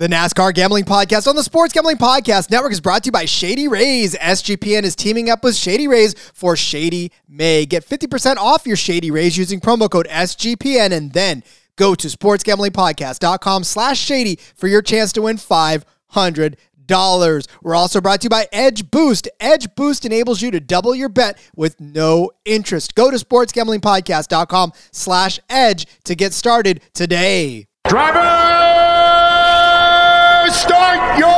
The NASCAR Gambling Podcast on the Sports Gambling Podcast Network is brought to you by Shady Rays. SGPN is teaming up with Shady Rays for Shady May. Get 50% off your Shady Rays using promo code SGPN and then go to sportsgamblingpodcast.com slash shady for your chance to win 500 dollars. We're also brought to you by Edge Boost. Edge Boost enables you to double your bet with no interest. Go to sportsgamblingpodcast.com slash edge to get started today. Driver, start your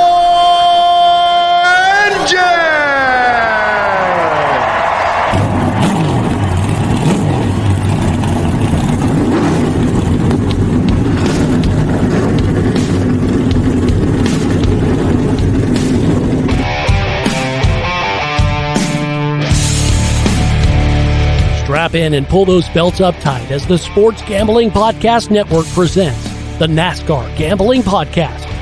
engine! Strap in and pull those belts up tight as the Sports Gambling Podcast Network presents the NASCAR Gambling Podcast.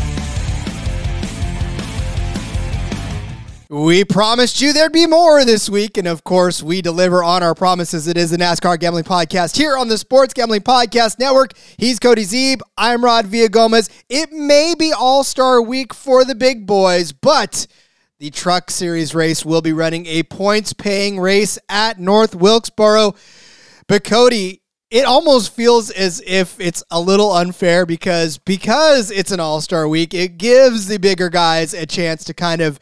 We promised you there'd be more this week, and of course, we deliver on our promises. It is the NASCAR Gambling Podcast here on the Sports Gambling Podcast Network. He's Cody Zeeb. I'm Rod Villagomez. It may be All Star Week for the big boys, but the Truck Series race will be running a points-paying race at North Wilkesboro. But Cody, it almost feels as if it's a little unfair because because it's an all-star week it gives the bigger guys a chance to kind of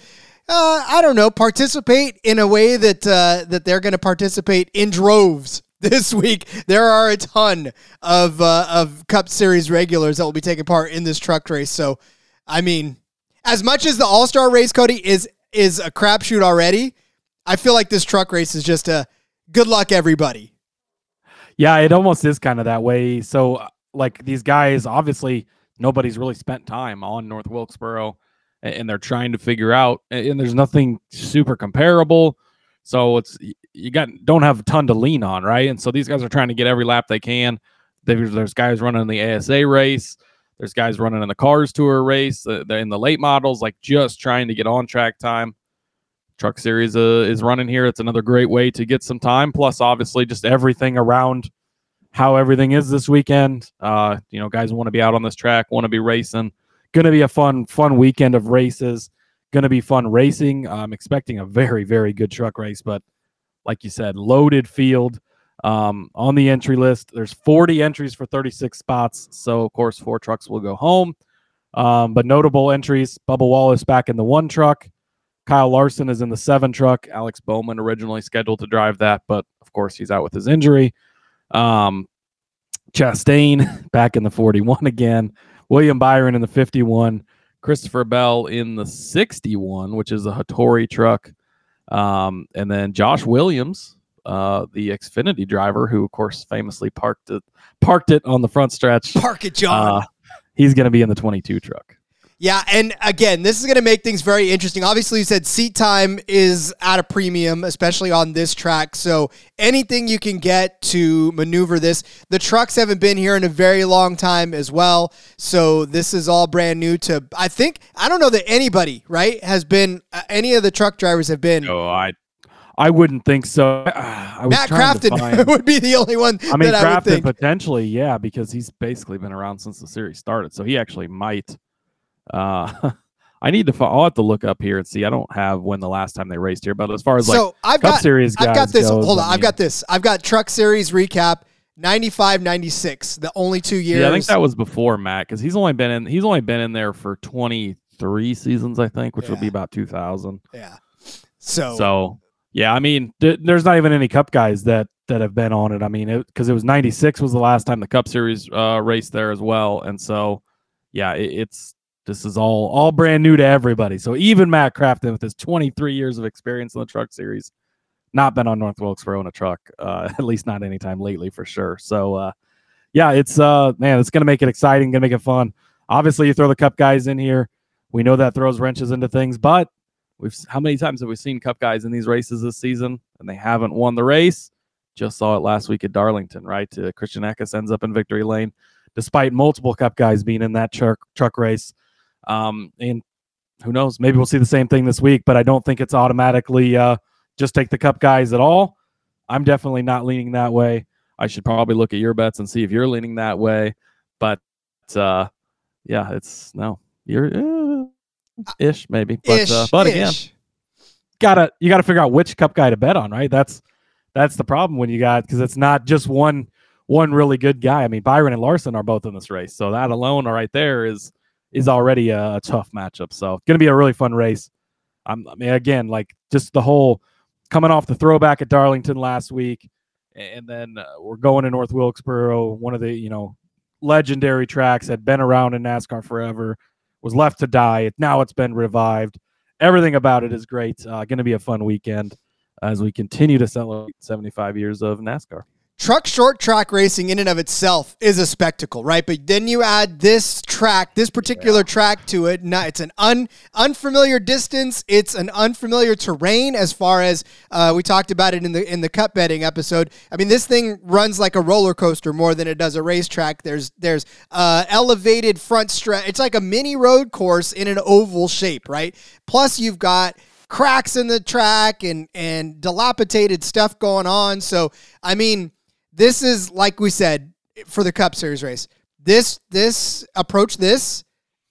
uh, I don't know participate in a way that uh, that they're going to participate in droves this week. There are a ton of uh, of Cup Series regulars that will be taking part in this truck race. So, I mean, as much as the All Star race, Cody is is a crapshoot already. I feel like this truck race is just a good luck, everybody. Yeah, it almost is kind of that way. So, uh, like these guys, obviously, nobody's really spent time on North Wilkesboro, and they're trying to figure out. And there's nothing super comparable, so it's you got don't have a ton to lean on, right? And so these guys are trying to get every lap they can. There's, there's guys running in the ASA race. There's guys running in the Cars Tour race. Uh, they're in the late models, like just trying to get on track time. Truck Series uh, is running here. It's another great way to get some time. Plus, obviously, just everything around how everything is this weekend. Uh, you know, guys want to be out on this track, want to be racing. Going to be a fun, fun weekend of races. Going to be fun racing. I'm expecting a very, very good truck race, but like you said, loaded field um, on the entry list. There's 40 entries for 36 spots, so of course, four trucks will go home. Um, but notable entries: Bubba Wallace back in the one truck. Kyle Larson is in the seven truck. Alex Bowman originally scheduled to drive that, but of course he's out with his injury. Um, Chastain back in the 41 again. William Byron in the 51. Christopher Bell in the 61, which is a Hattori truck. Um, and then Josh Williams, uh, the Xfinity driver, who of course famously parked it parked it on the front stretch. Park it, John. Uh, he's going to be in the 22 truck. Yeah, and again, this is going to make things very interesting. Obviously, you said seat time is at a premium, especially on this track. So anything you can get to maneuver this. The trucks haven't been here in a very long time as well. So this is all brand new to. I think I don't know that anybody right has been. Uh, any of the truck drivers have been. Oh, I I wouldn't think so. I was Matt Crafton would be the only one I mean, I Crafton think. potentially, yeah, because he's basically been around since the series started, so he actually might. Uh, I need to. I'll have to look up here and see. I don't have when the last time they raced here, but as far as like I've Cup got Series I've got this. goes, hold I on, I've got this. I've got Truck Series recap 95, 96, the only two years. yeah, I think that was before Matt because he's only been in. He's only been in there for twenty three seasons, I think, which would be about two thousand. yeah. So, So yeah, I mean, th- there's not even any Cup guys that that have been on it. I mean, because it, was '96 was the last time the Cup Series uh, raced there as well, and so yeah, it, it's this is all all brand new to everybody. So even Matt Crafton with his 23 years of experience in the Truck Series, not been on North Wilkesboro in a truck, uh, at least not anytime lately for sure. So uh, yeah, it's uh man, it's gonna make it exciting, gonna make it fun. Obviously, you throw the Cup guys in here. We know that throws wrenches into things, but we've how many times have we seen Cup guys in these races this season and they haven't won the race? Just saw it last week at Darlington, right? Uh, Christian Eckes ends up in victory lane, despite multiple Cup guys being in that truck truck race. Um, and who knows? Maybe we'll see the same thing this week, but I don't think it's automatically uh, just take the Cup guys at all. I'm definitely not leaning that way. I should probably look at your bets and see if you're leaning that way. But uh, yeah, it's no, you're uh, ish maybe, but ish, uh, but again, gotta you gotta figure out which Cup guy to bet on, right? That's that's the problem when you got because it's not just one one really good guy. I mean, Byron and Larson are both in this race, so that alone right there is is already a, a tough matchup. So it's going to be a really fun race. I'm, I mean, again, like just the whole coming off the throwback at Darlington last week, and then uh, we're going to North Wilkesboro, one of the you know legendary tracks that been around in NASCAR forever, was left to die. Now it's been revived. Everything about it is great. Uh, going to be a fun weekend as we continue to celebrate 75 years of NASCAR truck short track racing in and of itself is a spectacle, right? But then you add this track, this particular yeah. track to it. Now it's an un, unfamiliar distance. It's an unfamiliar terrain as far as uh, we talked about it in the in the cup betting episode. I mean, this thing runs like a roller coaster more than it does a racetrack. There's there's uh, elevated front stretch. It's like a mini road course in an oval shape, right? Plus you've got cracks in the track and and dilapidated stuff going on. So I mean this is like we said for the Cup Series race. This this approach this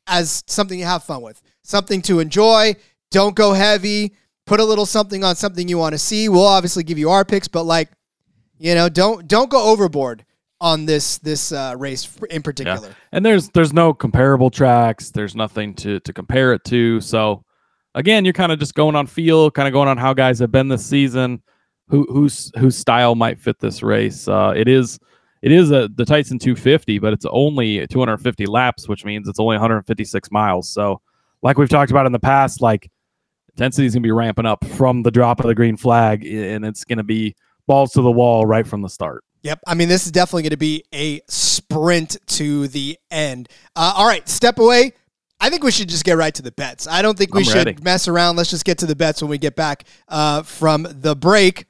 as something you have fun with, something to enjoy. Don't go heavy. Put a little something on something you want to see. We'll obviously give you our picks, but like, you know, don't don't go overboard on this this uh, race in particular. Yeah. And there's there's no comparable tracks. There's nothing to to compare it to. So again, you're kind of just going on feel, kind of going on how guys have been this season who whose whose style might fit this race. Uh, it is it is a the Tyson 250, but it's only 250 laps, which means it's only 156 miles. So, like we've talked about in the past, like intensity is going to be ramping up from the drop of the green flag, and it's going to be balls to the wall right from the start. Yep. I mean, this is definitely going to be a sprint to the end. Uh, all right, step away. I think we should just get right to the bets. I don't think we I'm should ready. mess around. Let's just get to the bets when we get back uh, from the break.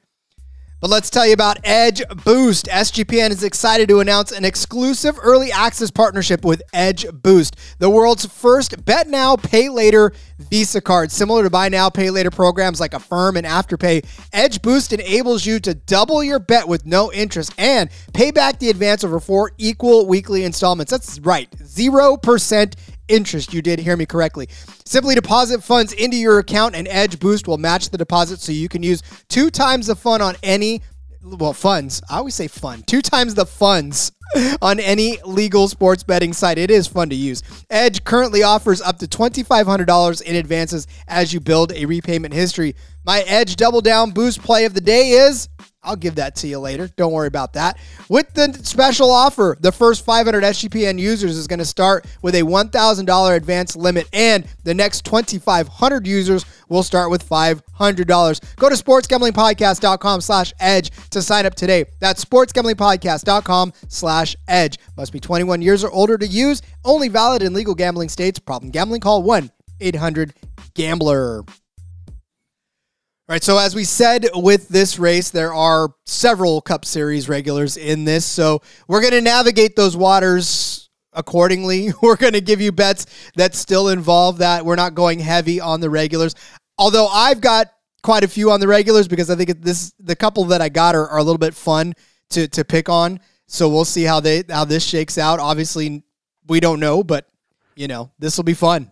But let's tell you about Edge Boost. SGPN is excited to announce an exclusive early access partnership with Edge Boost, the world's first bet now, pay later Visa card. Similar to buy now, pay later programs like Affirm and Afterpay, Edge Boost enables you to double your bet with no interest and pay back the advance over four equal weekly installments. That's right, 0% interest. You did hear me correctly. Simply deposit funds into your account and Edge Boost will match the deposit so you can use two times the fun on any well, funds. I always say fun. Two times the funds on any legal sports betting site. It is fun to use. Edge currently offers up to $2,500 in advances as you build a repayment history. My Edge Double Down Boost play of the day is I'll give that to you later. Don't worry about that. With the special offer, the first 500 SGPN users is going to start with a $1,000 advance limit, and the next 2,500 users will start with $500. Go to sportsgamblingpodcast.com slash edge to sign up today. That's sportsgamblingpodcast.com slash edge. Must be 21 years or older to use. Only valid in legal gambling states. Problem gambling call 1-800-GAMBLER. Right. So as we said with this race, there are several Cup Series regulars in this. So we're going to navigate those waters accordingly. We're going to give you bets that still involve that. We're not going heavy on the regulars. Although I've got quite a few on the regulars because I think this the couple that I got are, are a little bit fun to to pick on. So we'll see how they how this shakes out. Obviously, we don't know, but you know this will be fun.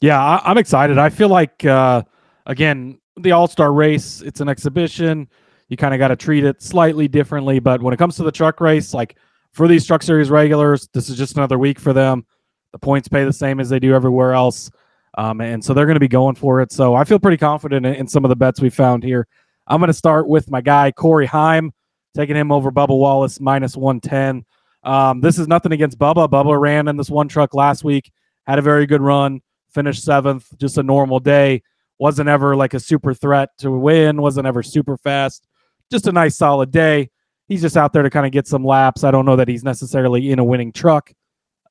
Yeah, I, am excited. I feel like uh, again the All Star race, it's an exhibition. You kind of got to treat it slightly differently. But when it comes to the truck race, like for these Truck Series regulars, this is just another week for them. The points pay the same as they do everywhere else. Um, and so they're going to be going for it. So I feel pretty confident in, in some of the bets we found here. I'm going to start with my guy, Corey Heim, taking him over Bubba Wallace minus 110. Um, this is nothing against Bubba. Bubba ran in this one truck last week, had a very good run, finished seventh, just a normal day wasn't ever like a super threat to win, wasn't ever super fast. Just a nice solid day. He's just out there to kind of get some laps. I don't know that he's necessarily in a winning truck.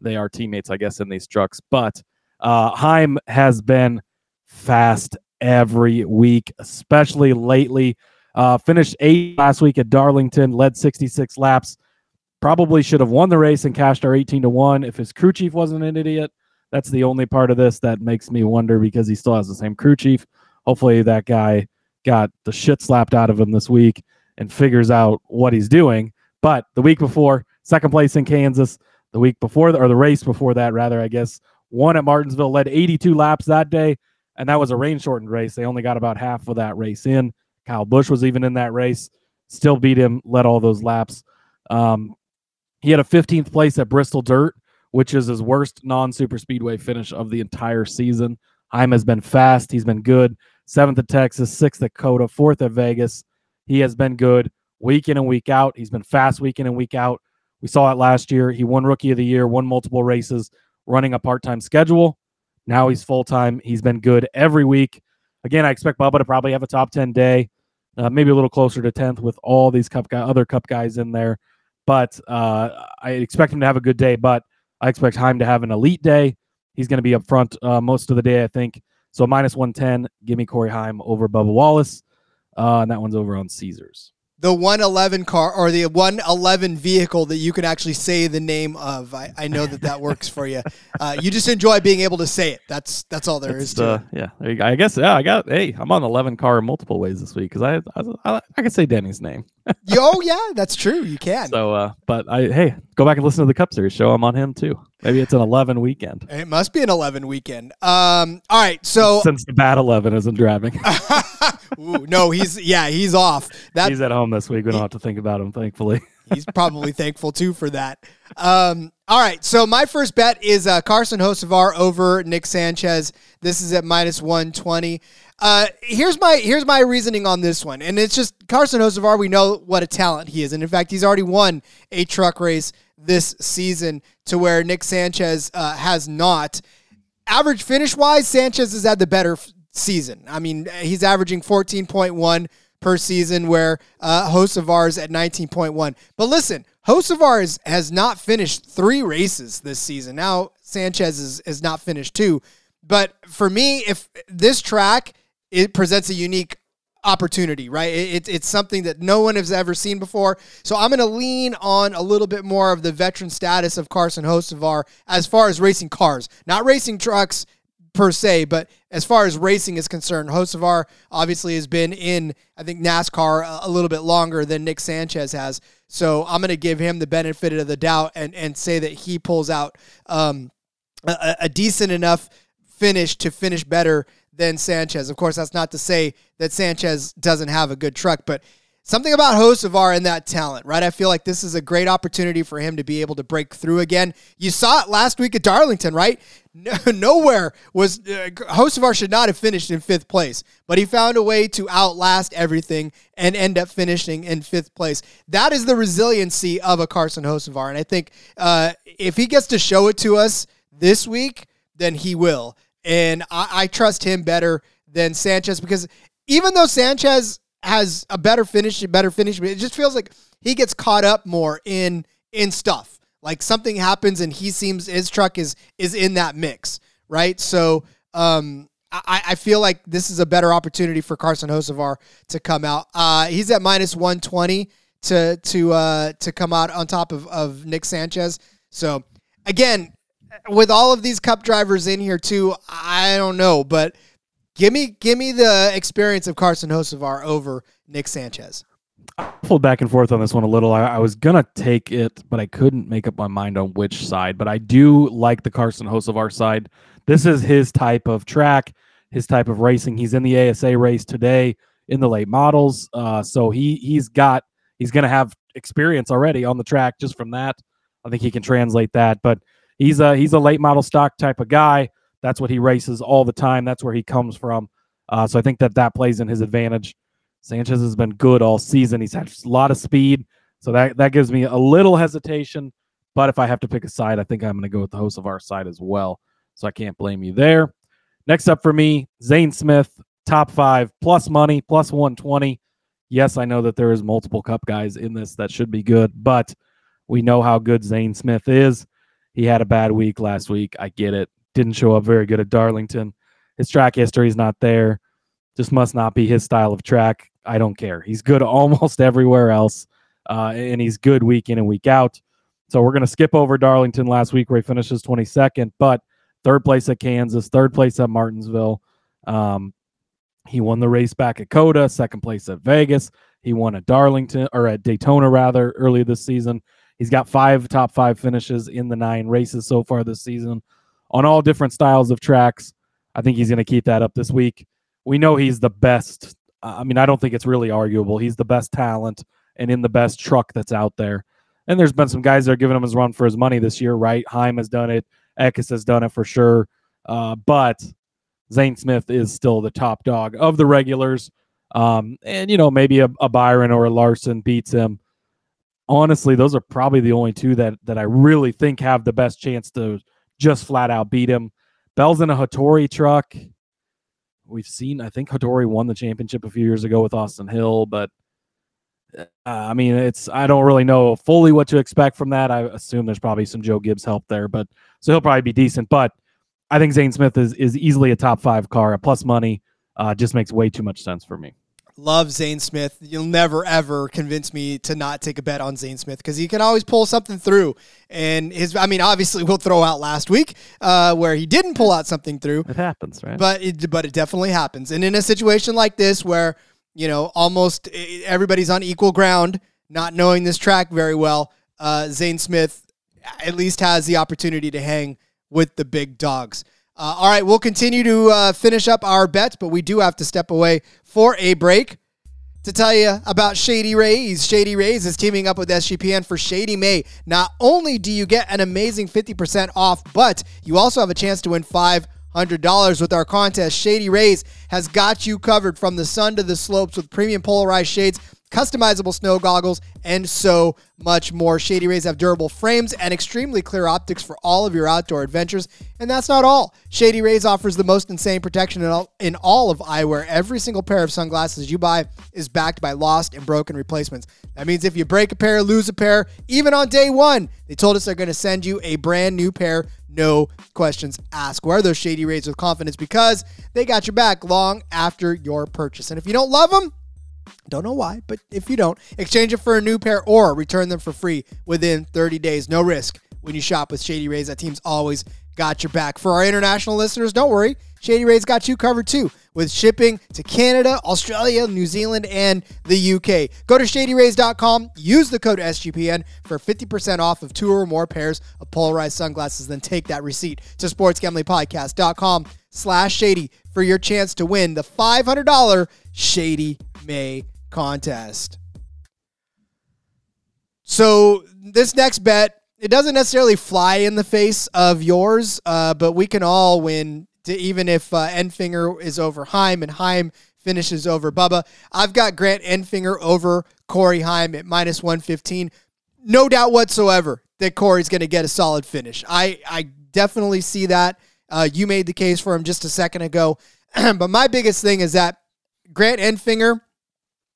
They are teammates, I guess, in these trucks, but Uh, Heim has been fast every week, especially lately. Uh, finished eight last week at Darlington, led 66 laps. Probably should have won the race and cashed our 18 to 1 if his crew chief wasn't an idiot. That's the only part of this that makes me wonder because he still has the same crew chief. Hopefully, that guy got the shit slapped out of him this week and figures out what he's doing. But the week before, second place in Kansas. The week before, or the race before that, rather, I guess, one at Martinsville, led 82 laps that day, and that was a rain shortened race. They only got about half of that race in. Kyle Busch was even in that race, still beat him, led all those laps. Um, he had a 15th place at Bristol Dirt, which is his worst non super speedway finish of the entire season. Heim has been fast. He's been good. Seventh at Texas, sixth at COTA, fourth at Vegas. He has been good week in and week out. He's been fast week in and week out. We saw it last year. He won Rookie of the Year, won multiple races, running a part time schedule. Now he's full time. He's been good every week. Again, I expect Bubba to probably have a top 10 day, uh, maybe a little closer to 10th with all these cup guy, other cup guys in there. But uh, I expect him to have a good day, but I expect Heim to have an elite day. He's going to be up front uh, most of the day, I think. So minus 110, give me Corey Heim over Bubba Wallace. Uh, and that one's over on Caesars the 111 car or the 111 vehicle that you can actually say the name of. I, I know that that works for you. Uh, you just enjoy being able to say it. That's that's all there it's, is to uh, it. Yeah, there you go. I guess yeah. I got hey, I'm on 11 car multiple ways this week because I, I I I can say Denny's name. oh yeah, that's true. You can. So uh, but I hey, go back and listen to the Cup Series show. I'm on him too. Maybe it's an 11 weekend. It must be an 11 weekend. Um, all right, so since the bad 11 isn't driving. Ooh, no, he's yeah, he's off. That, he's at home this week. We don't have to think about him, thankfully. he's probably thankful too for that. Um, all right, so my first bet is uh, Carson Hocevar over Nick Sanchez. This is at minus one twenty. Uh, here's my here's my reasoning on this one, and it's just Carson Hocevar. We know what a talent he is, and in fact, he's already won a truck race this season, to where Nick Sanchez uh, has not. Average finish wise, Sanchez has had the better season. I mean, he's averaging 14.1 per season, where uh, Hocevar is at 19.1. But listen, Hocevar is, has not finished three races this season. Now, Sanchez is, is not finished two. But for me, if this track, it presents a unique opportunity, right? It, it's something that no one has ever seen before. So I'm going to lean on a little bit more of the veteran status of Carson Hocevar as far as racing cars, not racing trucks per se, but as far as racing is concerned, Hocevar obviously has been in, I think, NASCAR a, a little bit longer than Nick Sanchez has. So I'm going to give him the benefit of the doubt and, and say that he pulls out um, a, a decent enough finish to finish better than Sanchez. Of course, that's not to say that Sanchez doesn't have a good truck, but something about Hocevar and that talent, right? I feel like this is a great opportunity for him to be able to break through again. You saw it last week at Darlington, right? No, nowhere was uh, should not have finished in fifth place, but he found a way to outlast everything and end up finishing in fifth place. That is the resiliency of a Carson Hocevar, and I think uh, if he gets to show it to us this week, then he will. And I, I trust him better than Sanchez because even though Sanchez has a better finish, a better finish. But it just feels like he gets caught up more in in stuff. Like something happens and he seems his truck is is in that mix, right? So um, I, I feel like this is a better opportunity for Carson Hocevar to come out. Uh, he's at minus one twenty to to uh, to come out on top of, of Nick Sanchez. So again, with all of these cup drivers in here too, I don't know, but Give me give me the experience of Carson Hocevar over Nick Sanchez. I pulled back and forth on this one a little. I, I, was gonna take it, but I couldn't make up my mind on which side. But I do like the Carson Hocevar side. This is his type of track, his type of racing. He's in the ASA race today in the late models, uh, so he he's got he's gonna have experience already on the track just from that. I think he can translate that. But he's a he's a late model stock type of guy. That's what he races all the time. That's where he comes from. Uh, so I think that that plays in his advantage. Sanchez has been good all season. He's had a lot of speed, so that that gives me a little hesitation. But if I have to pick a side, I think I'm going to go with the Hocevar side as well. So I can't blame you there. Next up for me, Zane Smith, top five, plus money, plus 120. Yes, I know that there is multiple cup guys in this that should be good, but we know how good Zane Smith is. He had a bad week last week. I get it didn't show up very good at Darlington. His track history is not there. Just must not be his style of track. I don't care. He's good almost everywhere else, uh, and he's good week in and week out. So we're going to skip over Darlington last week where he finishes 22nd, but third place at Kansas, third place at Martinsville. Um, he won the race back at COTA, second place at Vegas. He won at Darlington or at Daytona rather early this season. He's got five top five finishes in the nine races so far this season on all different styles of tracks. I think he's going to keep that up this week. We know he's the best. I mean, I don't think it's really arguable. He's the best talent and in the best truck that's out there. And there's been some guys that are giving him his run for his money this year, right? Heim has done it. Eckes has done it for sure. Uh, but Zane Smith is still the top dog of the regulars. Um, and, you know, maybe a, a Byron or a Larson beats him. Honestly, those are probably the only two that, that I really think have the best chance to just flat out beat him. Bell's in a Hattori truck. We've seen, I think Hattori won the championship a few years ago with Austin Hill, but uh, I mean, it's I don't really know fully what to expect from that. I assume there's probably some Joe Gibbs help there, but so he'll probably be decent. But I think Zane Smith is is easily a top five car, plus money. Uh, just makes way too much sense for me. Love Zane Smith. You'll never ever convince me to not take a bet on Zane Smith because he can always pull something through. And his, I mean, obviously we'll throw out last week uh, where he didn't pull out something through. It happens, right? But it, but it definitely happens. And in a situation like this where you know almost everybody's on equal ground, not knowing this track very well, uh, Zane Smith at least has the opportunity to hang with the big dogs. Uh, all right, we'll continue to uh, finish up our bets, but we do have to step away for a break to tell you about Shady Rays. Shady Rays is teaming up with SGPN for Shady May. Not only do you get an amazing 50% off, but you also have a chance to win $500 with our contest. Shady Rays has got you covered from the sun to the slopes with premium polarized shades customizable snow goggles, and so much more. Shady Rays have durable frames and extremely clear optics for all of your outdoor adventures. And that's not all. Shady Rays offers the most insane protection in all, in all of eyewear. Every single pair of sunglasses you buy is backed by lost and broken replacements. That means if you break a pair, lose a pair, even on day one, they told us they're going to send you a brand new pair no questions asked. Wear those Shady Rays with confidence because they got your back long after your purchase. And if you don't love them, don't know why, but if you don't, exchange it for a new pair or return them for free within 30 days. No risk when you shop with Shady Rays. That team's always got your back. For our international listeners, don't worry. Shady Rays got you covered too with shipping to Canada, Australia, New Zealand, and the UK. Go to shadyrays.com, use the code SGPN for 50% off of two or more pairs of polarized sunglasses. Then take that receipt to sportsgamblingpodcast.com slash shady for your chance to win the $500 Shady May contest. So this next bet, it doesn't necessarily fly in the face of yours, uh, but we can all win. To even if uh, Enfinger is over Heim and Heim finishes over Bubba, I've got Grant Enfinger over Corey Heim at minus one fifteen. No doubt whatsoever that Corey's going to get a solid finish. I I definitely see that. Uh, you made the case for him just a second ago, but my biggest thing is that Grant Enfinger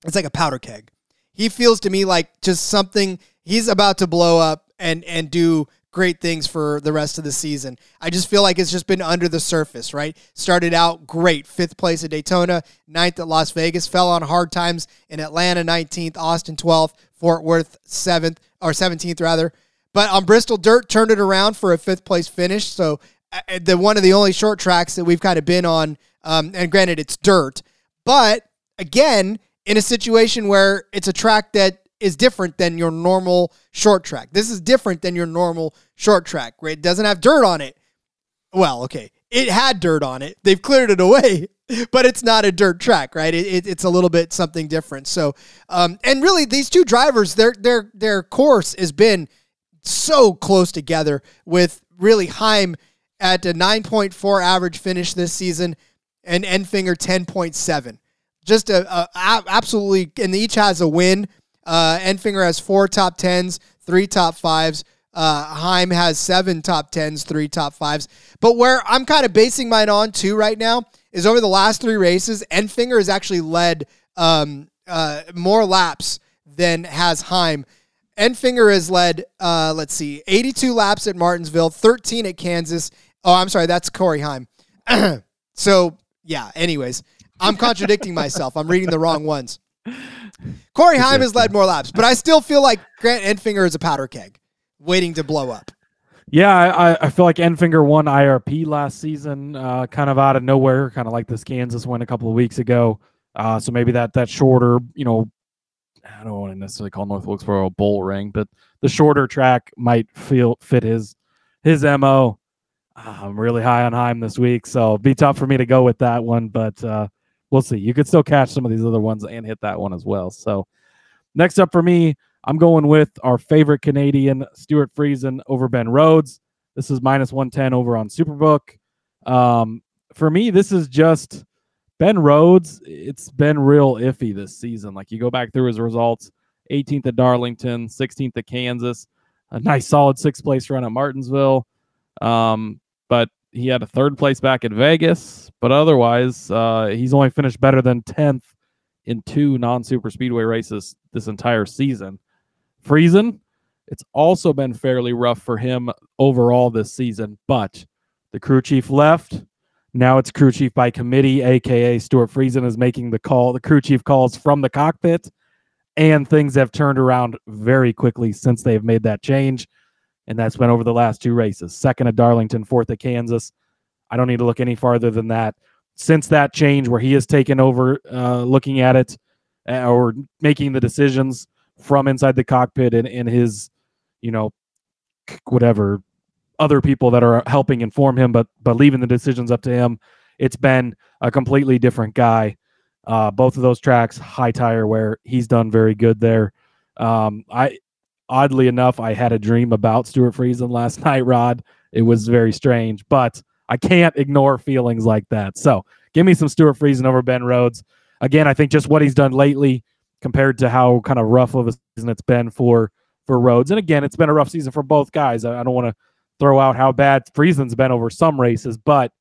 it's like a powder keg. He feels to me like just something he's about to blow up and and do great things for the rest of the season. I just feel like it's just been under the surface, right? Started out great, fifth place at Daytona, ninth at Las Vegas, fell on hard times in Atlanta, 19th, Austin, 12th, Fort Worth, 7th, or 17th rather. But on Bristol Dirt, turned it around for a fifth place finish. So uh, the one of the only short tracks that we've kind of been on, um, and granted it's dirt, but again, in a situation where it's a track that is different than your normal short track. This is different than your normal short track, right? It doesn't have dirt on it. Well, okay. It had dirt on it. They've cleared it away, but it's not a dirt track, right? It, it, it's a little bit something different. So, um, and really, these two drivers, their their their course has been so close together. With really Heim at a 9.4 average finish this season, and Enfinger 10.7 just a, a, a absolutely, and each has a win. Uh, Enfinger has four top tens, three top fives. Uh, Heim has seven top tens, three top fives. But where I'm kind of basing mine on too right now is over the last three races, Enfinger has actually led um, uh, more laps than has Heim. Enfinger has led, uh, let's see, 82 laps at Martinsville, 13 at Kansas, Oh, I'm sorry. That's Corey Heim. so yeah. Anyways, I'm contradicting myself. I'm reading the wrong ones. Corey Heim has led more laps, but I still feel like Grant Enfinger is a powder keg waiting to blow up. Yeah, I, I feel like Enfinger won IRP last season, uh, kind of out of nowhere, kind of like this Kansas win a couple of weeks ago. Uh, so maybe that that shorter, you know, I don't want to necessarily call North Wilkesboro a bull ring, but the shorter track might feel fit his his mo. Uh, I'm really high on Heim this week, so it'd be tough for me to go with that one, but uh, we'll see. You could still catch some of these other ones and hit that one as well. So next up for me, I'm going with our favorite Canadian, Stewart Friesen over Ben Rhodes. This is minus 110 over on Superbook. Um, for me, this is just Ben Rhodes. It's been real iffy this season. Like you go back through his results 18th at Darlington, 16th at Kansas, a nice solid sixth place run at Martinsville. Um, but he had a third place back at Vegas. But otherwise, uh, he's only finished better than 10th in two non super speedway races this entire season. Friesen, it's also been fairly rough for him overall this season, but the crew chief left. Now it's crew chief by committee, aka Stewart Friesen is making the call. The crew chief calls from the cockpit, and things have turned around very quickly since they've made that change. And that's been over the last two races second at Darlington, fourth at Kansas. I don't need to look any farther than that. Since that change, where he has taken over uh, looking at it uh, or making the decisions, from inside the cockpit and in his, you know, whatever other people that are helping inform him, but but leaving the decisions up to him. It's been a completely different guy. Uh, both of those tracks, high tire wear, he's done very good there. Um, I oddly enough, I had a dream about Stewart Friesen last night, Rod. It was very strange, but I can't ignore feelings like that. So give me some Stewart Friesen over Ben Rhodes. Again, I think just what he's done lately compared to how kind of rough of a season it's been for for Rhodes. And again, it's been a rough season for both guys. I, I don't want to throw out how bad Friesen's been over some races, but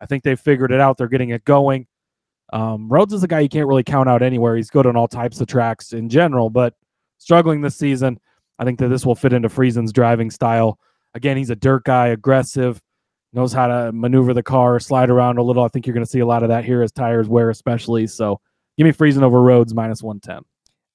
I think they've figured it out. They're getting it going. Um, Rhodes is a guy you can't really count out anywhere. He's good on all types of tracks in general, but struggling this season. I think that this will fit into Friesen's driving style. Again, he's a dirt guy, aggressive, knows how to maneuver the car, slide around a little. I think you're going to see a lot of that here as tires wear, especially. So Give me Friesen over Rhodes minus one ten.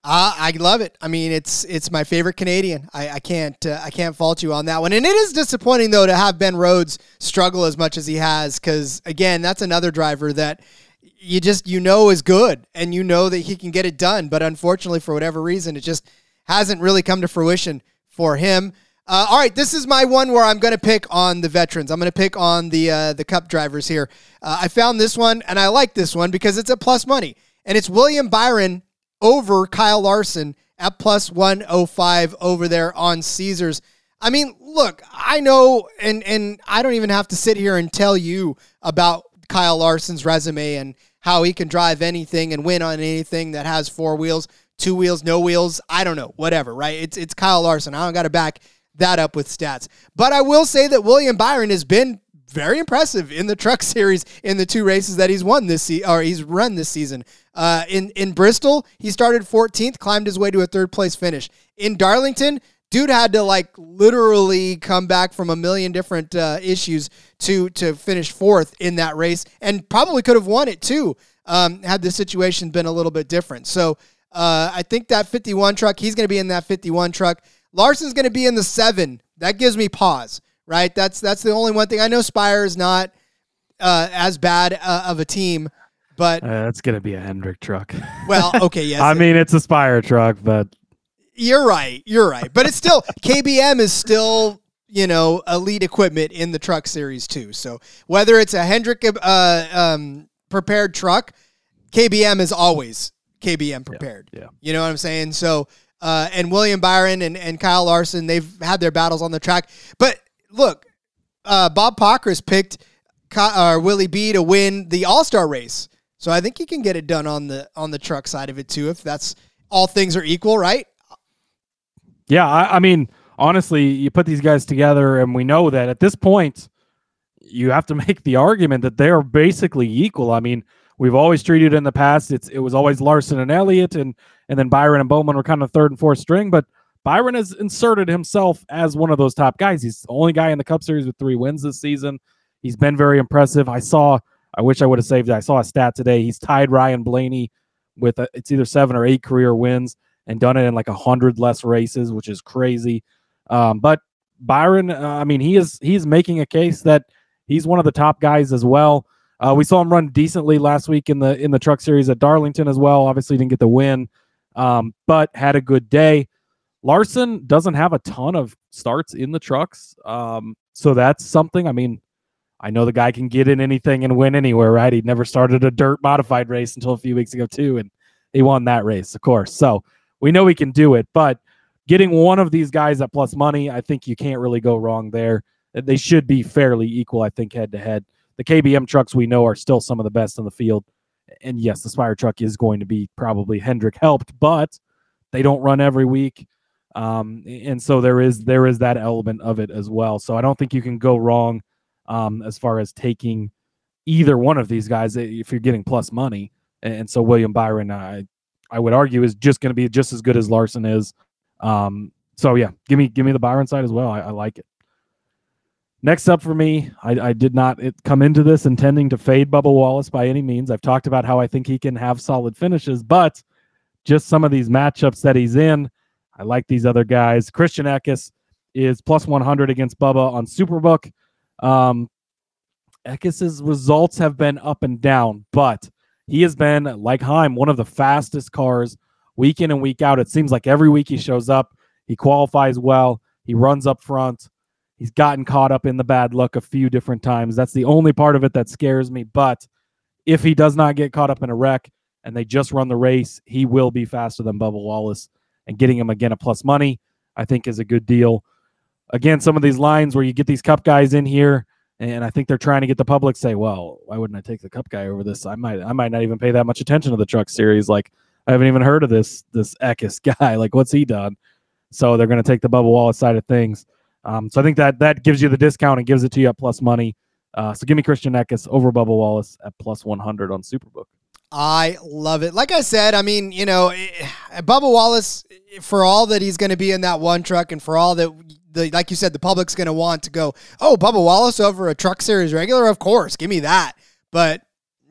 Uh, I love it. I mean, it's it's my favorite Canadian. I, I can't uh, I can't fault you on that one. And it is disappointing though to have Ben Rhodes struggle as much as he has, because again, that's another driver that you just you know is good and you know that he can get it done. But unfortunately, for whatever reason, it just hasn't really come to fruition for him. Uh, all right, this is my one where I'm going to pick on the veterans. I'm going to pick on the uh, the Cup drivers here. Uh, I found this one and I like this one because it's a plus money and it's William Byron over Kyle Larson at plus 105 over there on Caesars. I mean, look, I know, and and I don't even have to sit here and tell you about Kyle Larson's resume and how he can drive anything and win on anything that has four wheels, two wheels, no wheels. I don't know, whatever, right? It's it's Kyle Larson. I don't got to back that up with stats, but I will say that William Byron has been very impressive in the truck series in the two races that he's won this season or he's run this season. Uh, in in Bristol, he started 14th, climbed his way to a third place finish. In Darlington, dude had to like literally come back from a million different uh, issues to to finish fourth in that race, and probably could have won it too um, had the situation been a little bit different. So uh, I think that 51 truck, he's going to be in that 51 truck. Larson's going to be in the seven. That gives me pause right? That's that's the only one thing I know. Spire is not uh, as bad uh, of a team, but uh, that's gonna be a Hendrick truck. Well, okay, yes. I mean, it's a Spire truck, but you're right. You're right, but it's still KBM is still you know elite equipment in the truck series too. So whether it's a Hendrick uh, um, prepared truck, KBM is always KBM prepared. Yeah, yeah. You know what I'm saying? So. Uh, and William Byron and, and Kyle Larson, they've had their battles on the track. But look, uh, Bob Pockrass picked uh, Willie B to win the All Star race, so I think he can get it done on the on the truck side of it too. If that's all things are equal, right? Yeah, I, I mean, honestly, you put these guys together, and we know that at this point, you have to make the argument that they are basically equal. I mean, we've always treated in the past it's it was always Larson and Elliott, and and then Byron and Bowman were kind of third and fourth string, but Byron has inserted himself as one of those top guys. He's the only guy in the Cup Series with three wins this season. He's been very impressive. I saw. I wish I would have saved it. I saw a stat today. He's tied Ryan Blaney with a, it's either seven or eight career wins and done it in like a hundred less races, which is crazy. Um, but Byron, uh, I mean, he is he's making a case that he's one of the top guys as well. Uh, we saw him run decently last week in the in the Truck Series at Darlington as well. Obviously, didn't get the win, um, but had a good day. Larson doesn't have a ton of starts in the trucks, um, so that's something. I mean, I know the guy can get in anything and win anywhere, right? He never started a dirt modified race until a few weeks ago too, and he won that race, of course. So we know he can do it, but getting one of these guys at plus money, I think you can't really go wrong there. They should be fairly equal, I think, head to head. The KBM trucks we know are still some of the best in the field. And yes, the Spire truck is going to be probably Hendrick helped, but they don't run every week. Um, and so there is there is that element of it as well. So I don't think you can go wrong um, as far as taking either one of these guys if you're getting plus money. And so William Byron, I I would argue, is just going to be just as good as Larson is. Um, so yeah, give me give me the Byron side as well. I, I like it. Next up for me, I, I did not come into this intending to fade Bubba Wallace by any means. I've talked about how I think he can have solid finishes, but just some of these matchups that he's in, I like these other guys. Christian Eckes is plus 100 against Bubba on Superbook. Um, Eckes's results have been up and down, but he has been, like Heim, one of the fastest cars week in and week out. It seems like every week he shows up, he qualifies well, he runs up front. He's gotten caught up in the bad luck a few different times. That's the only part of it that scares me. But if he does not get caught up in a wreck and they just run the race, he will be faster than Bubba Wallace. And getting him again at plus money, I think, is a good deal. Again, some of these lines where you get these cup guys in here, and I think they're trying to get the public say, "Well, why wouldn't I take the cup guy over this? I might, I might not even pay that much attention to the truck series. Like, I haven't even heard of this this Eckes guy. Like, what's he done?" So they're going to take the Bubba Wallace side of things. Um, so I think that that gives you the discount and gives it to you at plus money. Uh, so give me Christian Eckes over Bubba Wallace at plus 100 on Superbook. I love it. Like I said, I mean, you know, eh, Bubba Wallace, for all that he's going to be in that one truck and for all that, the like you said, the public's going to want to go, oh, Bubba Wallace over a truck series regular? Of course, give me that. But,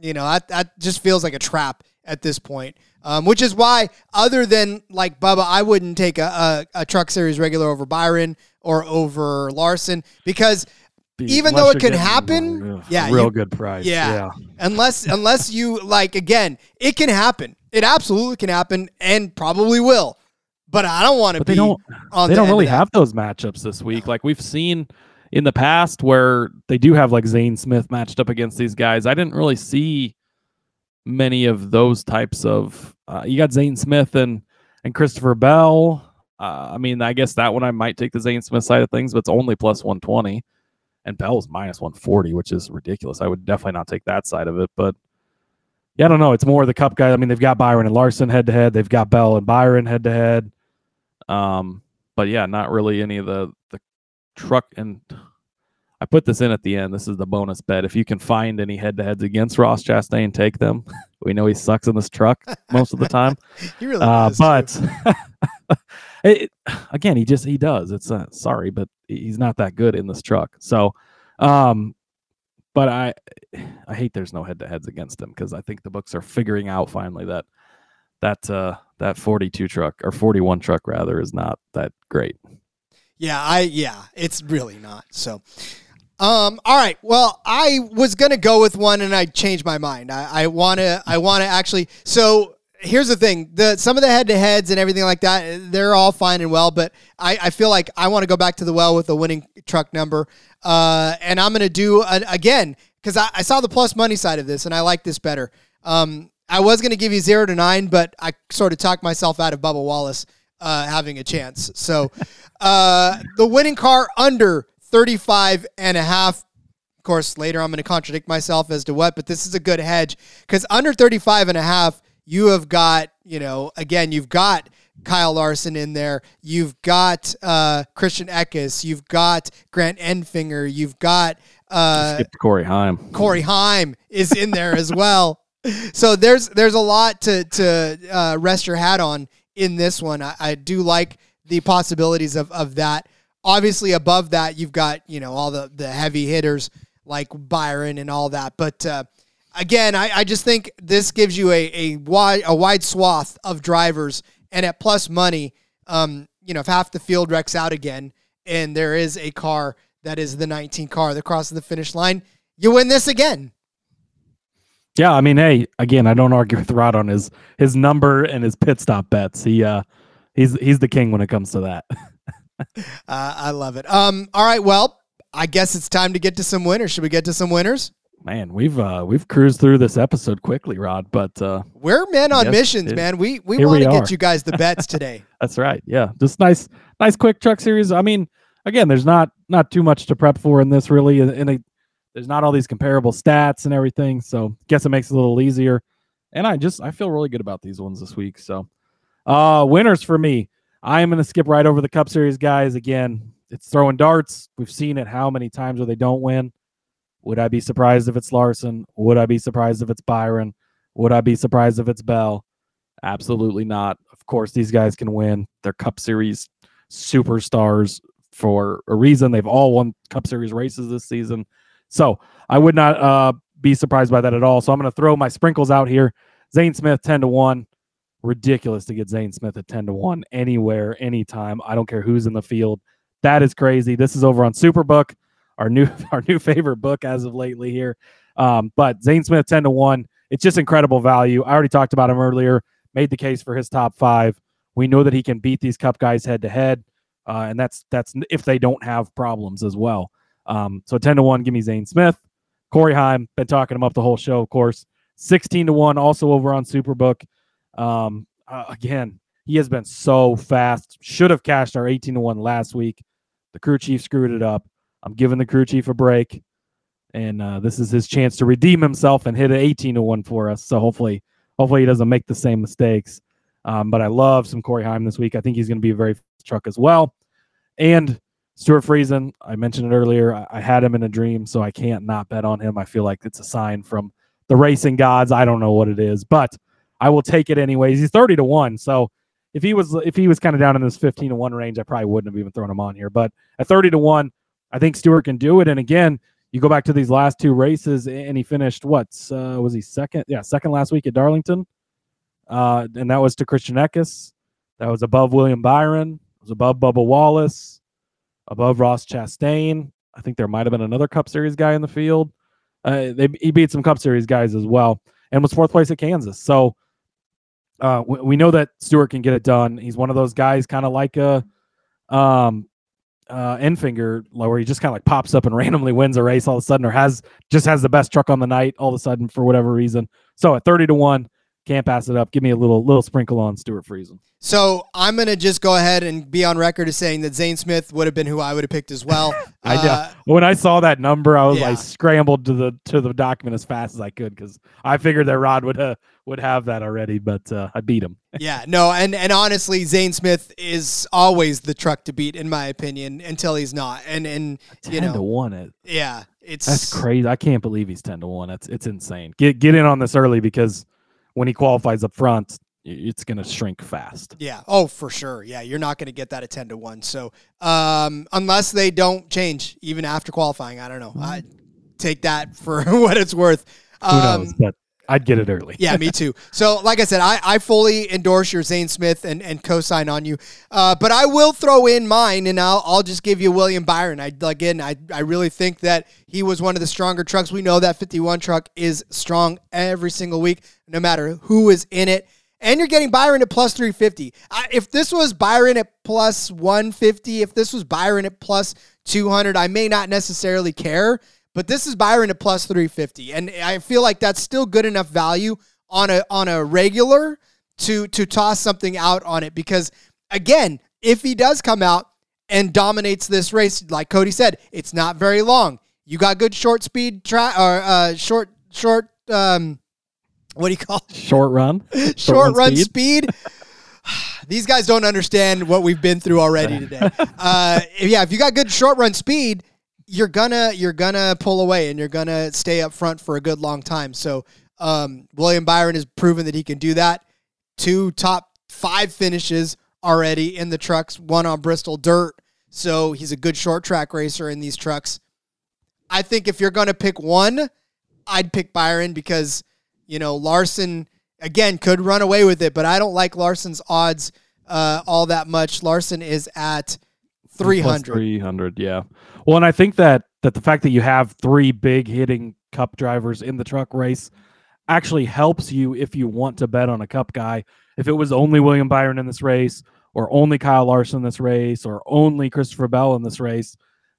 you know, that, that just feels like a trap at this point. Um, which is why, other than like Bubba, I wouldn't take a, a, a truck series regular over Byron or over Larson because Be, even though it could happen, yeah, real you, good price. Yeah, yeah. unless unless you like again, it can happen. It absolutely can happen and probably will. But I don't want to be. They don't. they the don't really have those matchups this week. Like we've seen in the past, where they do have like Zane Smith matched up against these guys. I didn't really see many of those types of. Uh, you got Zane Smith and and Christopher Bell. Uh, I mean, I guess that one I might take the Zane Smith side of things, but it's only plus 120. And Bell's minus 140, which is ridiculous. I would definitely not take that side of it. But yeah, I don't know. It's more the cup guy. I mean, they've got Byron and Larson head to head. They've got Bell and Byron head to head. Um, but yeah, not really any of the the truck and I put this in at the end. This is the bonus bet. If you can find any head to heads against Ross Chastain, take them. we know he sucks in this truck most of the time. he really uh, but it, again, he just he does. It's uh, sorry, but he's not that good in this truck. So, um, but I I hate there's no head to heads against him because I think the books are figuring out finally that that uh that 42 truck or 41 truck rather is not that great. Yeah, I yeah, it's really not. So um, all right. Well, I was gonna go with one, and I changed my mind. I, I wanna, I wanna actually. So here's the thing: the some of the head-to-heads and everything like that, they're all fine and well. But I, I feel like I want to go back to the well with a winning truck number, uh, and I'm gonna do a, again because I, I saw the plus money side of this, and I like this better. Um, I was gonna give you zero to nine, but I sort of talked myself out of Bubba Wallace uh, having a chance. So uh, the winning car under 35 and a half. Of course, later I'm going to contradict myself as to what, but this is a good hedge because under 35 and a half, you have got, you know, again, you've got Kyle Larson in there. You've got uh, Christian Eckes. You've got Grant Enfinger. You've got uh, Corey Heim. Corey Heim is in there as well. So there's there's a lot to to uh, rest your hat on in this one. I, I do like the possibilities of of that. Obviously, above that, you've got you know all the the heavy hitters like Byron and all that. But uh, again, I, I just think this gives you a, a wide a wide swath of drivers, and at plus money, um, you know, if half the field wrecks out again, and there is a car that is the 19 car that crosses the finish line, you win this again. Yeah, I mean, hey, again, I don't argue with Rod on his his number and his pit stop bets. He uh he's he's the king when it comes to that. uh, I love it. Um, all right, well, I guess it's time to get to some winners. Should we get to some winners? Man, we've uh we've cruised through this episode quickly, Rod, but uh we're men on yes, missions, it, man. We we want to get you guys the bets today. That's right. Yeah. Just nice nice quick truck series. I mean, again, there's not not too much to prep for in this really in a there's not all these comparable stats and everything, so guess it makes it a little easier. And I just I feel really good about these ones this week. So uh winners for me. I am going to skip right over the Cup Series guys again. It's throwing darts. We've seen it how many times where they don't win. Would I be surprised if it's Larson? Would I be surprised if it's Byron? Would I be surprised if it's Bell? Absolutely not. Of course, these guys can win. They're Cup Series superstars for a reason. They've all won Cup Series races this season. So I would not uh, be surprised by that at all. So I'm going to throw my sprinkles out here. Zane Smith, 10 to 1 ridiculous to get Zane Smith at 10 to 1 anywhere, anytime. I don't care who's in the field. That is crazy. This is over on Superbook, our new our new favorite book as of lately here. Um, but Zane Smith 10 to 1. It's just incredible value. I already talked about him earlier, made the case for his top five. We know that he can beat these cup guys head to head. Uh, and that's that's if they don't have problems as well. Um, so 10 to 1, give me Zane Smith. Corey Heim, been talking him up the whole show, of course. 16 to 1, also over on Superbook. Um, uh, again, he has been so fast. Should have cashed our 18 to 1 last week. The crew chief screwed it up. I'm giving the crew chief a break. And uh, this is his chance to redeem himself and hit an 18 to 1 for us. So hopefully, hopefully he doesn't make the same mistakes. Um, but I love some Corey Heim this week. I think he's going to be a very truck as well. And Stewart Friesen, I mentioned it earlier. I, I had him in a dream, so I can't not bet on him. I feel like it's a sign from the racing gods. I don't know what it is, but I will take it anyways. He's 30 to 1. So if he was if he was kind of down in this 15 to 1 range, I probably wouldn't have even thrown him on here. But at 30 to 1, I think Stewart can do it. And again, you go back to these last two races and he finished what uh, was he second? Yeah, second last week at Darlington. Uh, and that was to Christian Eckes. That was above William Byron. It was above Bubba Wallace, above Ross Chastain. I think there might have been another Cup Series guy in the field. Uh, they, he beat some Cup Series guys as well, and was fourth place at Kansas. So uh, we, we, know that Stewart can get it done. He's one of those guys, kind of like a um, uh, Enfinger, where he just kind of like pops up and randomly wins a race all of a sudden, or has just has the best truck on the night all of a sudden for whatever reason. So at thirty to one, can't pass it up. Give me a little little sprinkle on Stewart Friesen. So I'm gonna just go ahead and be on record as saying that Zane Smith would have been who I would have picked as well. I uh, when I saw that number, I was yeah. like scrambled to the to the document as fast as I could because I figured that Rod would uh, would have that already, but uh, I beat him. yeah, no, and and honestly, Zane Smith is always the truck to beat in my opinion until he's not, and and you know to one it. Yeah, it's that's crazy. I can't believe he's ten to one. That's it's insane. Get get in on this early because when he qualifies up front, it's going to shrink fast. Yeah. Oh, for sure. Yeah, you're not going to get that at ten to one. So, um, unless they don't change even after qualifying, I don't know. I take that for what it's worth. Um, Who knows? Um, but I'd get it early. yeah, me too. So, like I said, I, I fully endorse your Zane Smith and, and co-sign on you. Uh, but I will throw in mine, and I'll I'll just give you William Byron. I again, I I really think that he was one of the stronger trucks. We know that 51 truck is strong every single week, no matter who is in it. And you're getting Byron at plus 350. I, if this was Byron at plus 150, if this was Byron at plus 200, I may not necessarily care but this is Byron at plus 350. And I feel like that's still good enough value on a on a regular to to toss something out on it because again, if he does come out and dominates this race, like Cody said, it's not very long. You got good short speed track or uh, short short um what do you call it? short run short, short run, run, speed, speed. These guys don't understand what we've been through already today. Uh, yeah, if you got good short run speed, you're gonna you're gonna pull away and you're gonna stay up front for a good long time. So um, William Byron has proven that he can do that. Two top five finishes already in the trucks, one on Bristol dirt. So he's a good short track racer in these trucks. I think if you're going to pick one, I'd pick Byron because, you know, Larson, again, could run away with it, but I don't like Larson's odds uh, all that much. Larson is at 300. 300, yeah. Well, and I think that that the fact that you have three big hitting cup drivers in the truck race actually helps you if you want to bet on a cup guy. If it was only William Byron in this race, or only Kyle Larson in this race, or only Christopher Bell in this race,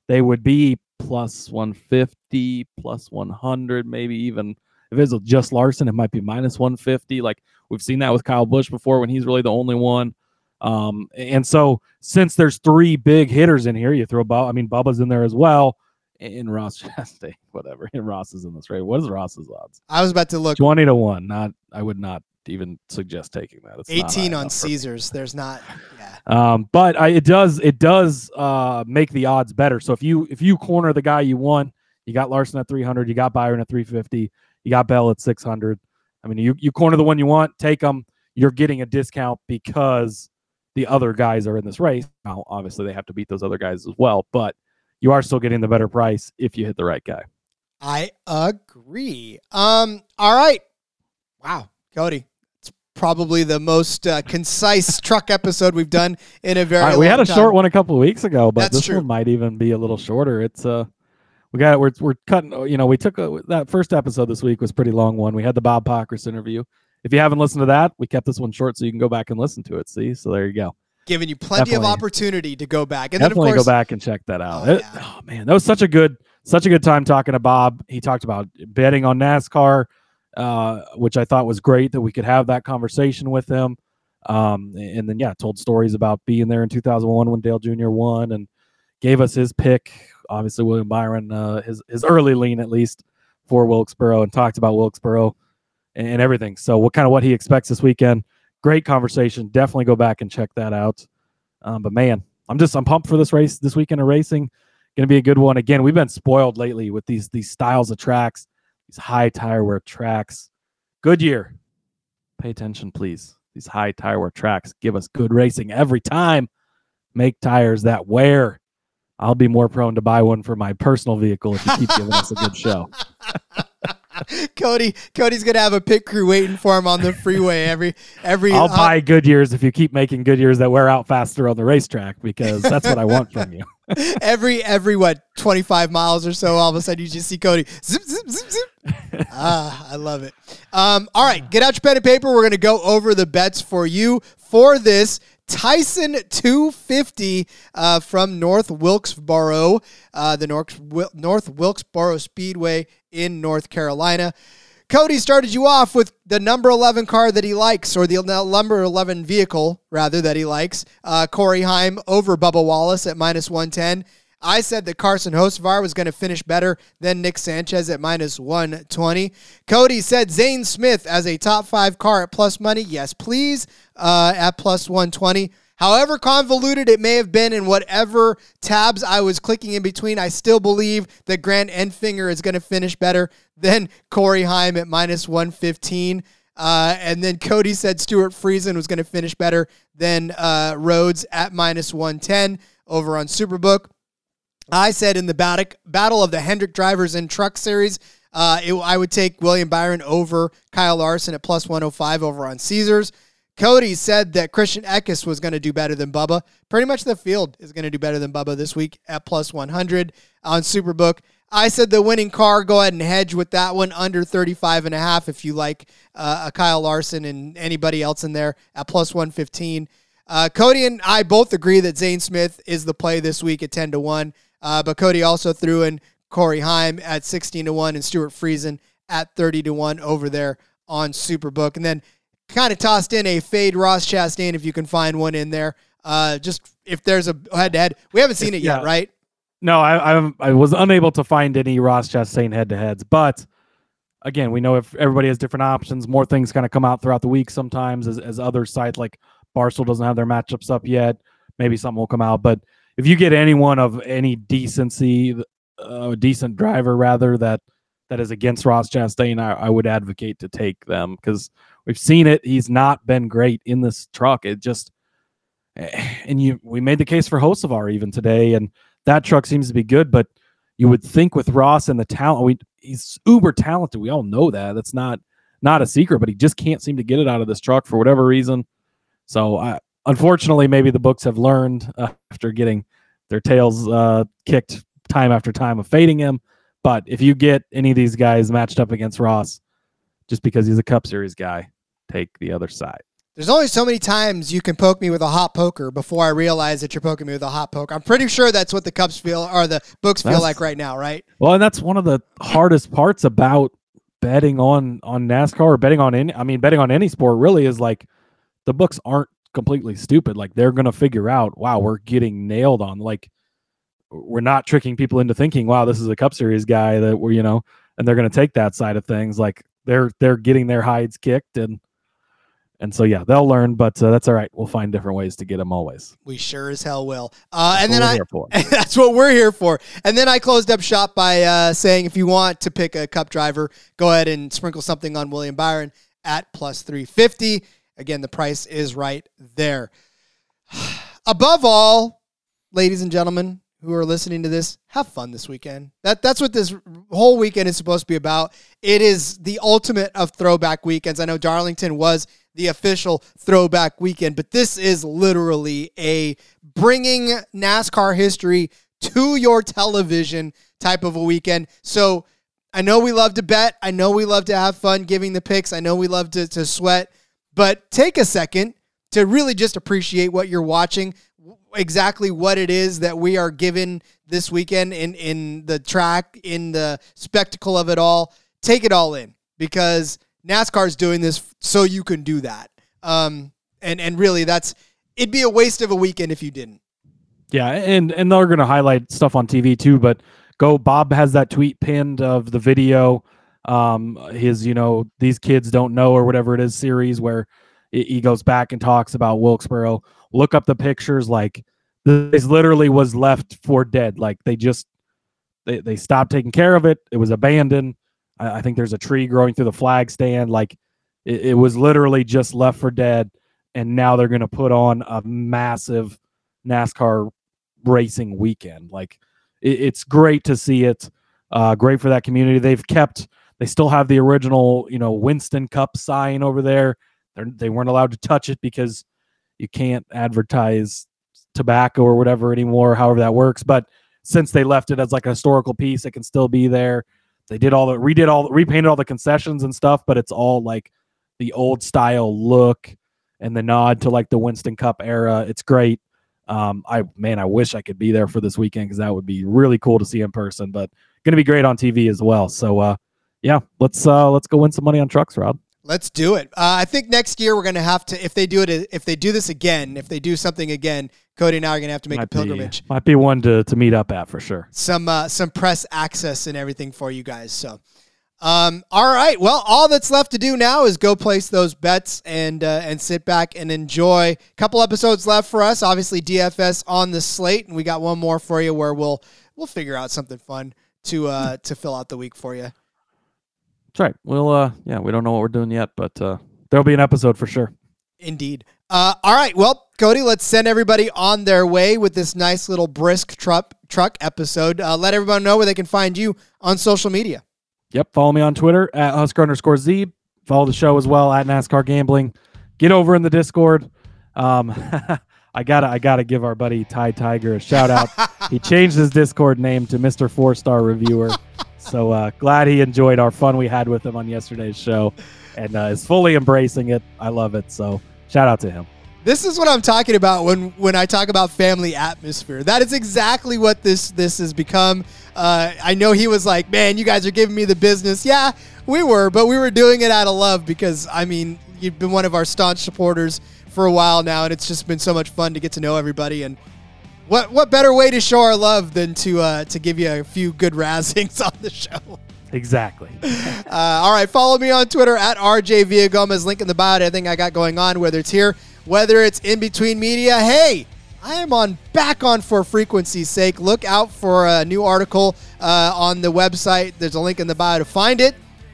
they would be plus 150, plus 100, maybe even if it's just Larson, it might be minus 150. Like we've seen that with Kyle Busch before when he's really the only one. Um, and so since there's three big hitters in here, you throw Bubba, I mean, Bubba's in there as well. In Ross Chastain, whatever. And Ross is in this race. What is Ross's odds? I was about to look 20 to 1. Not I would not even suggest taking that. It's 18 on Caesars. There's not yeah. Um, but I, it does it does uh make the odds better. So if you if you corner the guy you want, you got Larson at 300, you got Byron at 350, you got Bell at 600. I mean, you you corner the one you want, take them. You're getting a discount because the other guys are in this race. Now, obviously, they have to beat those other guys as well, but you are still getting the better price if you hit the right guy. I agree. Um, all right. Wow, Cody. It's probably the most uh, concise truck episode we've done in a very. Right, we had a time. short one a couple of weeks ago, but That's this true. one might even be a little shorter. It's uh, we got we're we're cutting. You know, we took a, that first episode this week was pretty long one. We had the Bob Pockrass interview. If you haven't listened to that, we kept this one short so you can go back and listen to it. See, so there you go. Giving you plenty of opportunity to go back, and Definitely then of course, go back and check that out. Oh, It- yeah. oh, man, that was such a good such a good time talking to Bob. He talked about betting on NASCAR, uh, which I thought was great that we could have that conversation with him. Um, and then yeah, told stories about being there in 2001 when Dale Jr. won and gave us his pick. Obviously, William Byron, uh, his his early lean at least for Wilkesboro, and talked about Wilkesboro and, everything. So, what kind of what he expects this weekend? Great conversation. Definitely go back and check that out. Um, but man, I'm just I'm pumped for this race this weekend of racing. Going to be a good one. Again, we've been spoiled lately with these these styles of tracks, these high tire wear tracks. Goodyear, pay attention, please. These high tire wear tracks give us good racing every time. Make tires that wear. I'll be more prone to buy one for my personal vehicle if you keep giving us a good show. Cody, Cody's gonna have a pit crew waiting for him on the freeway every every. I'll uh, buy Goodyears if you keep making Goodyears that wear out faster on the racetrack because that's what I want from you. every every what 25 miles or so all of a sudden you just see cody zip zip zip zip ah i love it um all right get out your pen and paper we're going to go over the bets for you for this Tyson 250 uh, from North Wilkesboro, uh, the North, North Wilkesboro Speedway in North Carolina. Cody started you off with the number 11 car that he likes, or the number 11 vehicle, rather, that he likes. Uh, Corey Heim over Bubba Wallace at minus 110. I said that Carson Hocevar was going to finish better than Nick Sanchez at minus 120. Cody said Zane Smith as a top five car at plus money. Yes, please, uh, at plus 120. However convoluted it may have been in whatever tabs I was clicking in between, I still believe that Grant Enfinger is going to finish better than Corey Heim at minus 115. Uh, and then Cody said Stewart Friesen was going to finish better than uh, Rhodes at minus 110 over on Superbook. I said in the bat- battle of the Hendrick drivers in truck series, uh, it, I would take William Byron over Kyle Larson at plus 105 over on Caesars. Cody said that Christian Eckes was going to do better than Bubba. Pretty much the field is going to do better than Bubba this week at plus 100 on Superbook. I said the winning car, go ahead and hedge with that one under 35 and a half if you like uh, a Kyle Larson and anybody else in there at plus 115. Uh, Cody and I both agree that Zane Smith is the play this week at 10 to 1. Uh, but Cody also threw in Corey Heim at 16 to 1 and Stewart Friesen at 30 to 1 over there on Superbook. And then kind of tossed in a fade Ross Chastain if you can find one in there. Uh, just if there's a head to head. We haven't seen it yet, Yeah. right? No, I, I I was unable to find any Ross Chastain head to heads, but again, we know if everybody has different options, more things kind of come out throughout the week sometimes as, as other sites like Barstool doesn't have their matchups up yet. Maybe something will come out. But if you get anyone of any decency, uh, decent driver rather that that is against Ross Chastain, I, I would advocate to take them because we've seen it. He's not been great in this truck. It just and you we made the case for Hocevar even today, and that truck seems to be good, but you would think with Ross and the talent, we he's uber talented. We all know that. That's not not a secret, but he just can't seem to get it out of this truck for whatever reason. So, I, unfortunately, maybe the books have learned uh, after getting their tails uh, kicked time after time of fading him. But if you get any of these guys matched up against Ross, just because he's a Cup Series guy, take the other side. There's only so many times you can poke me with a hot poker before I realize that you're poking me with a hot poker. I'm pretty sure that's what the Cubs feel or the books feel That's- like right now, right? Well, and that's one of the hardest parts about betting on on NASCAR or betting on any I mean betting on any sport really is like the books aren't completely stupid. Like they're going to figure out, wow, we're getting nailed on. Like we're not tricking people into thinking, wow, this is a Cup Series guy that we're, you know, and they're going to take that side of things. Like they're they're getting their hides kicked and and so yeah, they'll learn, but uh, that's all right. We'll find different ways to get them always. We sure as hell will. Uh, and then I, here for. that's what we're here for. And then I closed up shop by uh, saying if you want to pick a cup driver, go ahead and sprinkle something on William Byron at plus 350. Again, the price is right there. Above all, ladies and gentlemen who are listening to this, have fun this weekend. That that's what this whole weekend is supposed to be about. It is the ultimate of throwback weekends. I know Darlington was the official throwback weekend, but this is literally a bringing NASCAR history to your television type of a weekend. So I know we love to bet. I know we love to have fun giving the picks. I know we love to, to sweat, but take a second to really just appreciate what you're watching, exactly what it is that we are given this weekend in, in the track, in the spectacle of it all. Take it all in because NASCAR is doing this so you can do that. Um, and, and really, that's it'd be a waste of a weekend if you didn't. Yeah, and and they're going to highlight stuff on TV too. But go, Bob has that tweet pinned of the video, um, his you know these kids don't know or whatever it is series where he he goes back and talks about Wilkesboro. Look up the pictures. Like this literally was left for dead. Like they just they they stopped taking care of it. It was abandoned. I, I think there's a tree growing through the flag stand. Like it, it was literally just left for dead. And now they're going to put on a massive NASCAR racing weekend. Like it, it's great to see it. Uh, great for that community. They've kept. They still have the original, you know, Winston Cup sign over there. They're, they weren't allowed to touch it because you can't advertise tobacco or whatever anymore. However that works, but since they left it as like a historical piece, it can still be there. They did all the redid all repainted all the concessions and stuff, but it's all like the old style look and the nod to like the Winston Cup era. It's great. Um, I man, I wish I could be there for this weekend because that would be really cool to see in person. But going to be great on TV as well. So uh, yeah, let's uh, let's go win some money on trucks, Rob. Let's do it. Uh, I think next year we're going to have to, if they do it, if they do this again, if they do something again, Cody and I are going to have to make might a pilgrimage. Be, might be one to to meet up at for sure. Some uh, some press access and everything for you guys. So, um, all right. Well, all that's left to do now is go place those bets and uh, and sit back and enjoy. A couple episodes left for us. Obviously, DFS on the slate, and we got one more for you where we'll we'll figure out something fun to uh, to fill out the week for you. That's right. We'll uh, yeah, we don't know what we're doing yet, but uh, there'll be an episode for sure. Indeed. Uh, all right. Well, Cody, let's send everybody on their way with this nice little brisk truck truck episode. Uh, let everyone know where they can find you on social media. Yep. Follow me on Twitter at Husker underscore Z. Follow the show as well at NASCAR Gambling. Get over in the Discord. Um, I gotta I gotta give our buddy Ty Tiger a shout out. he changed his Discord name to Mr. Four Star Reviewer. So uh, glad he enjoyed our fun we had with him on yesterday's show, and uh, is fully embracing it. I love it. So shout out to him. This is what I'm talking about when when I talk about family atmosphere. That is exactly what this this has become. Uh, I know he was like, "Man, you guys are giving me the business." Yeah, we were, but we were doing it out of love because I mean, you've been one of our staunch supporters for a while now, and it's just been so much fun to get to know everybody. And what what better way to show our love than to uh, to give you a few good razzings on the show? Exactly. Uh, all right, follow me on Twitter at RJ Villagomez. Link in the bio to everything I got going on, whether it's here, whether it's in between media. Hey, I am on back on for frequency's sake. Look out for a new article uh, on the website. There's a link in the bio to find it.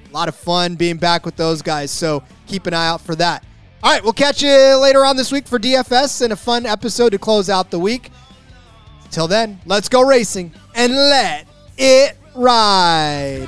A lot of fun being back with those guys, so keep an eye out for that. All right, we'll catch you later on this week for DFS and a fun episode to close out the week. Till then, let's go racing and let it ride.